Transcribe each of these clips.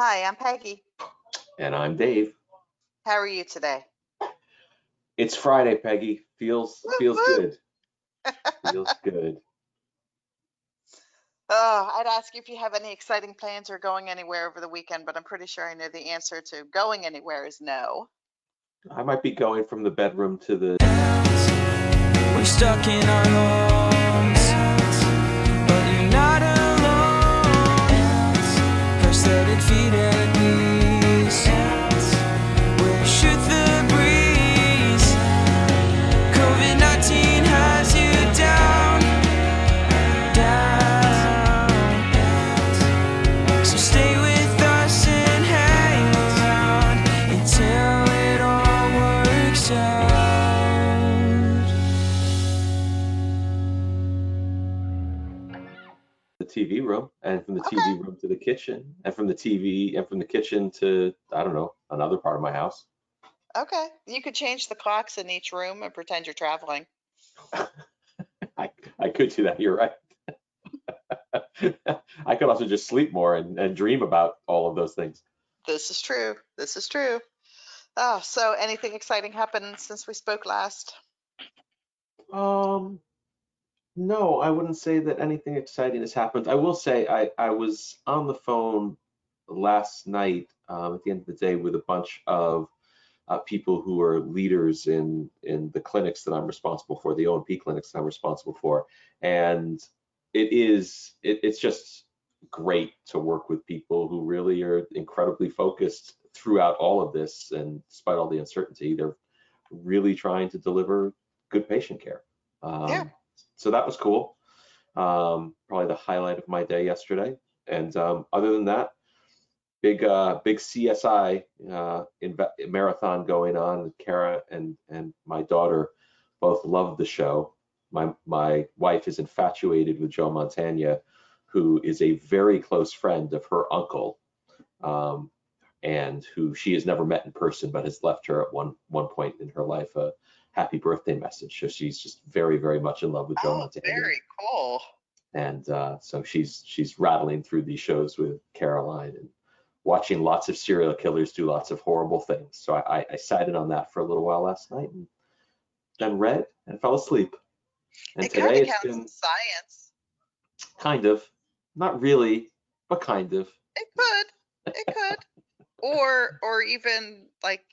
Hi, I'm Peggy. And I'm Dave. How are you today? It's Friday, Peggy. Feels Whoop, feels whoop. good. Feels good. Oh, I'd ask you if you have any exciting plans or going anywhere over the weekend, but I'm pretty sure I know the answer to going anywhere is no. I might be going from the bedroom to the We're stuck in our homes, TV room, and from the Okay. TV room to the kitchen, and from the TV and from the kitchen to I don't know another part of my house. Okay, you could change the clocks in each room and pretend you're traveling. I I could do that. You're right. I could also just sleep more and, and dream about all of those things. This is true. This is true. Oh, so anything exciting happened since we spoke last? Um, no, I wouldn't say that anything exciting has happened. I will say I, I was on the phone last night um, at the end of the day with a bunch of uh, people who are leaders in in the clinics that I'm responsible for, the O&P clinics that I'm responsible for, and it is it, it's just great to work with people who really are incredibly focused throughout all of this, and despite all the uncertainty, they're really trying to deliver good patient care. Um, Yeah. So that was cool. Um, probably the highlight of my day yesterday. And um, other than that, big uh, big CSI uh, marathon going on. Kara and and my daughter both love the show. My my wife is infatuated with Joe Montana, who is a very close friend of her uncle. Um, and who she has never met in person, but has left her at one one point in her life a happy birthday message. So she's just very, very much in love with Joe Oh, Montana. very cool. And uh, so she's she's rattling through these shows with Caroline and watching lots of serial killers do lots of horrible things. So I, I sat in on that for a little while last night and then read and fell asleep. And It today it's been science. kind of, not really, but kind of. It could. It could. or or even like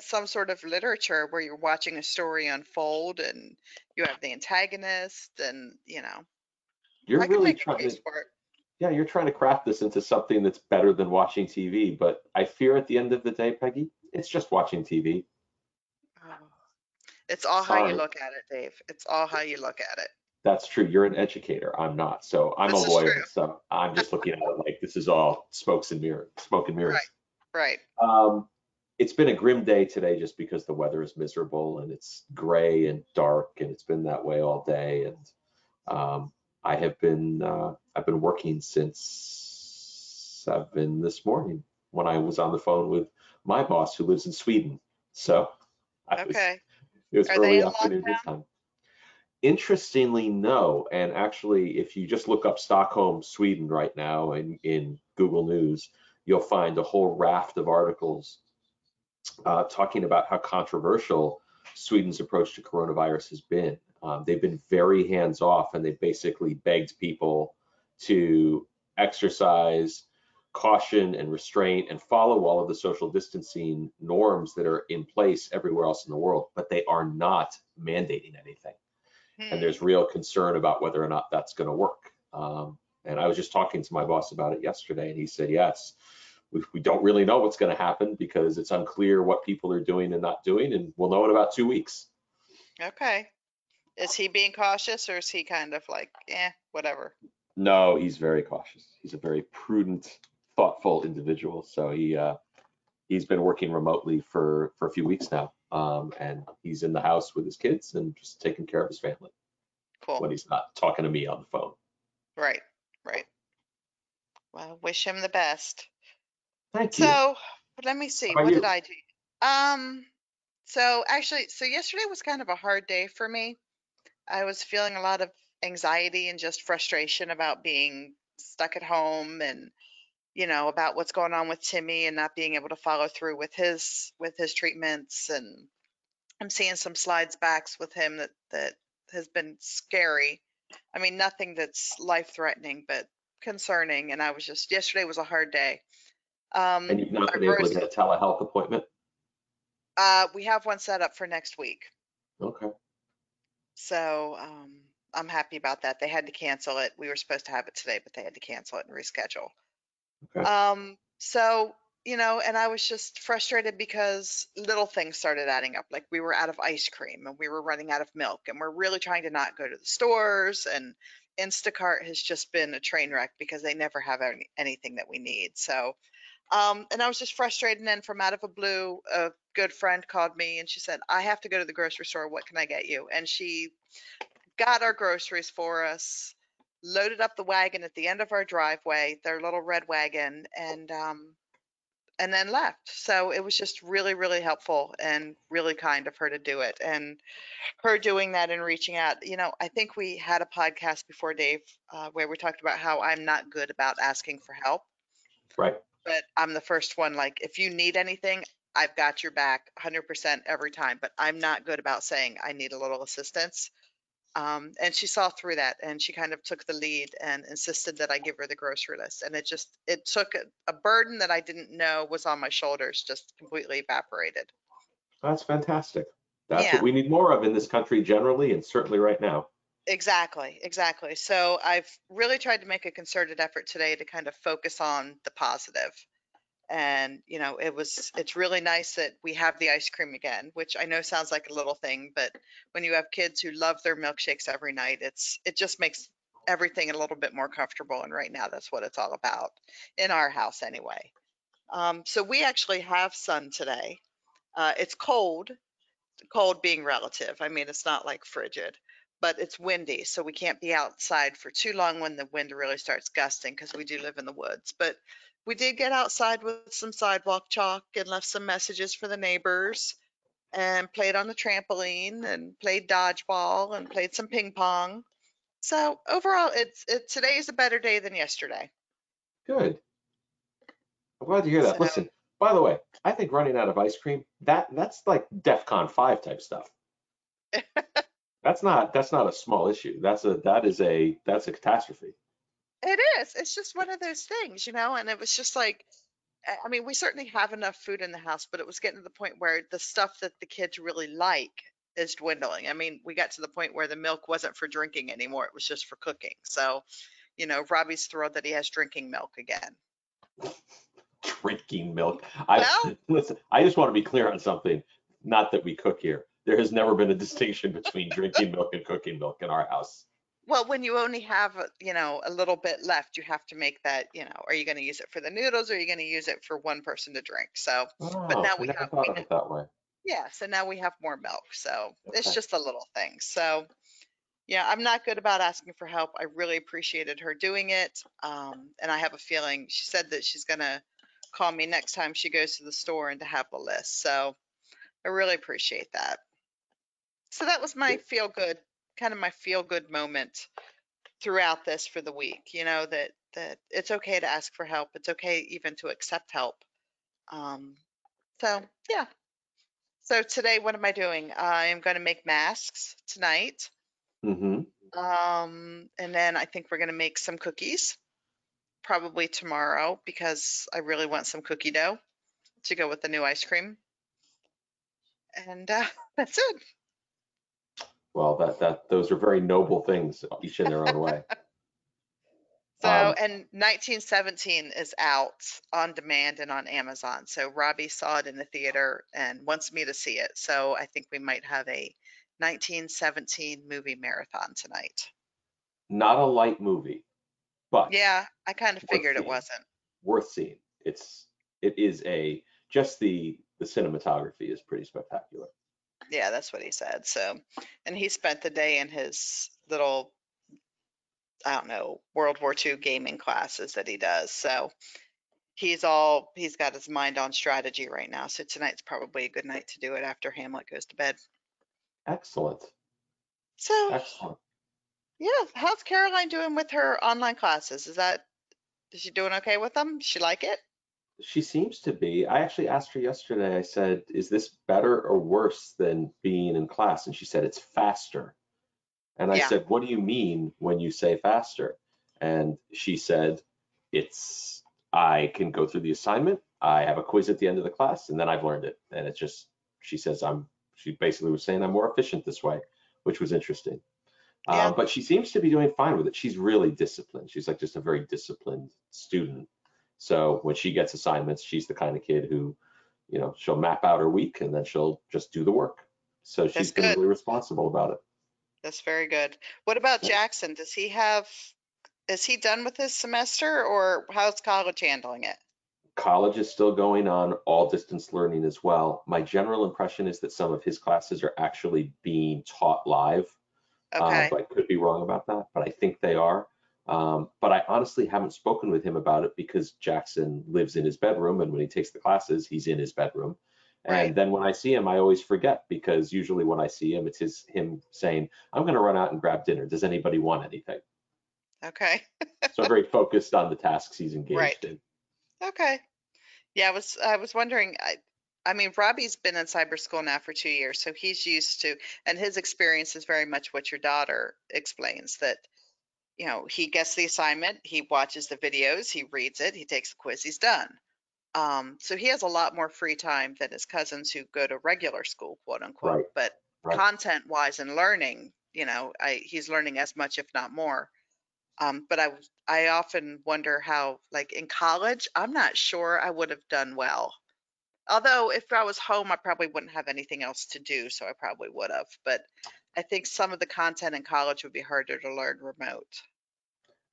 some sort of literature where you're watching a story unfold and you have the antagonist and you know You're I really trying to for it. yeah, you're trying to craft this into something that's better than watching TV. But I fear at the end of the day, Peggy, it's just watching TV. Oh. It's all how you look at it, Dave. It's all how you look at it. That's true. You're an educator. I'm not. So I'm This a lawyer. true. So I'm just looking at it like this is all smokes and mirrors, smoke and mirrors. Right. Um, it's been a grim day today just because the weather is miserable and it's gray and dark and it's been that way all day. And um, I have been uh, I've been working since seven this morning when I was on the phone with my boss who lives in Sweden. So I was, Okay. it was Are early afternoon time. Interestingly, no. And actually, if you just look up Stockholm, Sweden right now in, in Google News, you'll find a whole raft of articles uh, talking about how controversial Sweden's approach to coronavirus has been. Um, they've been very hands off and they've basically begged people to exercise caution and restraint and follow all of the social distancing norms that are in place everywhere else in the world, but they are not mandating anything Hmm. and there's real concern about whether or not that's going to work. Um, and I was just talking to my boss about it yesterday, and he said, yes, we, we don't really know what's going to happen because it's unclear what people are doing and not doing, and we'll know in about two weeks. Okay. Is he being cautious or is he kind of like, eh, whatever? No, he's very cautious. He's a very prudent, thoughtful individual. So he uh, he's been working remotely for for a few weeks now, um, and he's in the house with his kids and just taking care of his family Cool. when he's not talking to me on the phone. Right. Right. Well, wish him the best. Thank you. So let me see. What you? did I do? Um, so actually, so yesterday was kind of a hard day for me. I was feeling a lot of anxiety and just frustration about being stuck at home and you know, about what's going on with Timmy and not being able to follow through with his with his treatments and I'm seeing some slides backs with him that that has been scary. I mean, nothing that's life threatening, but concerning. And I was just yesterday was a hard day. Um, And you've not been able to get a telehealth appointment? uh, we have one set up for next week. Okay. So um, I'm happy about that. They had to cancel it. We were supposed to have it today, but they had to cancel it and reschedule. Okay. Um, so, you know, and I was just frustrated because little things started adding up. Like we were out of ice cream and we were running out of milk and we're really trying to not go to the stores and Instacart has just been a train wreck because they never have any, anything that we need. So, um, and I was just frustrated. And then from out of a blue, a good friend called me and she said, I have to go to the grocery store. What can I get you? And she got our groceries for us, loaded up the wagon at the end of our driveway, their little red wagon, and um, and then left. So it was just really, really helpful and really kind of her to do it. And her doing that and reaching out, you know, I think we had a podcast before, Dave, uh, where we talked about how I'm not good about asking for help, Right. But I'm the first one. Like, if you need anything, I've got your back 100% every time, but I'm not good about saying I need a little assistance. Um, and she saw through that and she kind of took the lead and insisted that I give her the grocery list. And it just, it took a, a burden that I didn't know was on my shoulders, just completely evaporated. That's fantastic. That's Yeah. what we need more of in this country generally and certainly right now. Exactly, exactly. So I've really tried to make a concerted effort today to kind of focus on the positive. And, you know, it was, it's really nice that we have the ice cream again, which I know sounds like a little thing, but when you have kids who love their milkshakes every night, it's, it just makes everything a little bit more comfortable. And right now, that's what it's all about in our house anyway. Um, so we actually have sun today. Uh, it's cold, cold being relative. I mean, it's not like frigid but it's windy, so we can't be outside for too long when the wind really starts gusting because we do live in the woods. But we did get outside with some sidewalk chalk and left some messages for the neighbors and played on the trampoline and played dodgeball and played some ping pong. So overall, it's it today is a better day than yesterday. Good. I'm glad to hear that. So- Listen, by the way, I think running out of ice cream, that that's like DEFCON five type stuff. that's not that's not a small issue. That's a that is a that's a catastrophe. It is. It's just one of those things, you know, and it was just like, I- mean, we certainly have enough food in the house, but it was getting to the point where the stuff that the kids really like is dwindling. I mean, we got to the point where the milk wasn't for drinking anymore. It was just for cooking. So, you know, Robbie's thrilled that he has drinking milk again. Drinking milk. I Well- listen, I just want to be clear on something. Not that we cook here. There has never been a distinction between drinking milk and cooking milk in our house. Well, when you only have, you know, a little bit left, you have to make that, you know, are you going to use it for the noodles or are you going to use it for one person to drink? So, Oh, now I we have- we that way. yeah, so now we have more milk. So it's just a little thing. So yeah, I'm not good about asking for help. I really appreciated her doing it. Um, and I have a feeling she said that she's gonna call me next time she goes to the store and to have a list. So I really appreciate that. So that was my feel good, kind of my feel good moment throughout this for the week, you know, that that it's okay to ask for help. It's okay even to accept help. Um, so yeah. So today, what am I doing? I am going to make masks tonight. hmm Um, and then I think we're going to make some cookies probably tomorrow because I really want some cookie dough to go with the new ice cream. And uh, that's it. Well, that that those are very noble things, each in their own way. So, Um, and 1917 is out on demand and on Amazon. So Robbie saw it in the theater and wants me to see it. So I think we might have a 1917 movie marathon tonight. Not a light movie, but Yeah, I kind of figured it wasn't. worth seeing. It's it is a just the the cinematography is pretty spectacular. Yeah, that's what he said. So, and he spent the day in his little, I don't know, World War II gaming classes that he does. So he's all, he's got his mind on strategy right now. So tonight's probably a good night to do it after Hamlet goes to bed. Excellent, So, excellent. yeah, how's Caroline doing with her online classes? Is that Is she doing okay with them? She like it? She seems to be. I actually asked her yesterday, I said, is this better or worse than being in class? And she said, it's faster. And I Yeah. said, what do you mean when you say faster? And she said, it's, I can go through the assignment, I have a quiz at the end of the class, and then I've learned it. And it's just, she says, I'm, she basically was saying I'm more efficient this way, which was interesting. Yeah. Um, but she seems to be doing fine with it. She's really disciplined. She's like just a very disciplined student. So when she gets assignments, she's the kind of kid who, you know, she'll map out her week and then she'll just do the work. So she's been really responsible about it. That's very good. What about Yeah. Jackson? Does he have, is he done with his semester or how's college handling it? College is still going on, all distance learning as well. My general impression is that some of his classes are actually being taught live. Uh, Okay, I could be wrong about that, but I think they are. Um, but I honestly haven't spoken with him about it because Jackson lives in his bedroom, and when he takes the classes, he's in his bedroom. And Right. then when I see him, I always forget because usually when I see him, it's his him saying, "I'm going to run out and grab dinner. Does anybody want anything?" okay, So I'm very focused on the tasks he's engaged Right. in. okay. Yeah, I was, I was wondering, I, I mean, Robbie's been in cyber school now for two years, so he's used to, and his experience is very much what your daughter explains, that, you know, he gets the assignment, he watches the videos, he reads it, he takes the quiz, he's done. Um, so he has a lot more free time than his cousins who go to regular school, quote unquote. Right, But right. content wise and learning, you know, I, he's learning as much, if not more. Um, but I often wonder how, like in college, I'm not sure I would have done well. Although if I was home, I probably wouldn't have anything else to do, so I probably would have. But I think some of the content in college would be harder to learn remote.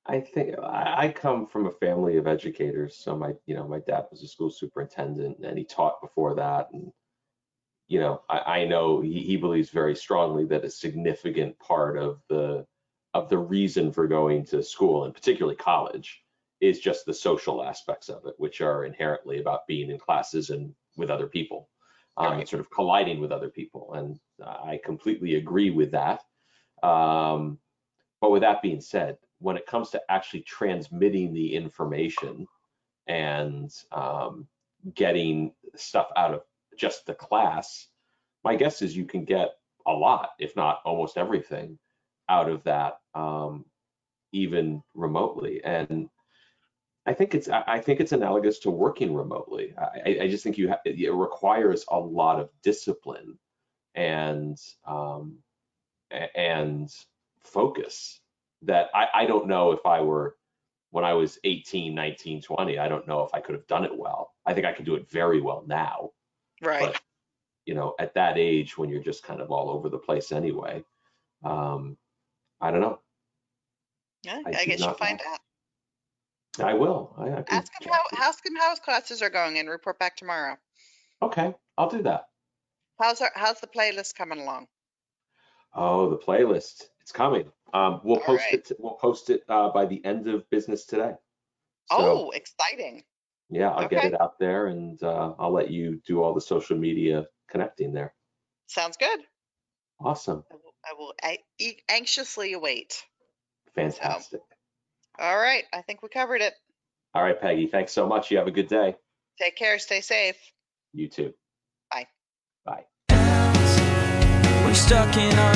I think I, come from a family of educators. So my, you know, my dad was a school superintendent and he taught before that. And, you know, I, I know he, he believes very strongly that a significant part of the of the reason for going to school and particularly college is just the social aspects of it, which are inherently about being in classes and with other people, um, Right. sort of colliding with other people. And I completely agree with that. Um, but with that being said, when it comes to actually transmitting the information and um, getting stuff out of just the class, my guess is you can get a lot, if not almost everything, out of that, um, even remotely. And I think it's I think it's analogous to working remotely. I, I- just think you ha- it requires a lot of discipline and um, and focus that I, I don't know if I were when I was 18, 19, 20, I don't know if I could have done it well. I think I could do it very well now. Right. But, you know, at that age when you're just kind of all over the place anyway, um, I don't know. Yeah, I I guess you'll find know. out. I will. I, I can Ask him check how, ask him how his classes are going and report back tomorrow. Okay, I'll do that. How's our, how's the playlist coming along? Oh, the playlist. It's coming. Um, we'll All post right. it. We'll post it uh, by the end of business today. So, Oh, exciting. yeah, I'll get it out there and uh, I'll let you do all the social media connecting there. Sounds good. Awesome. I will, I will e- anxiously await. Fantastic. All right. I think we covered it. All right, Peggy. Thanks so much. You have a good day. Take care. Stay safe. You too. Bye. Bye. We're stuck in our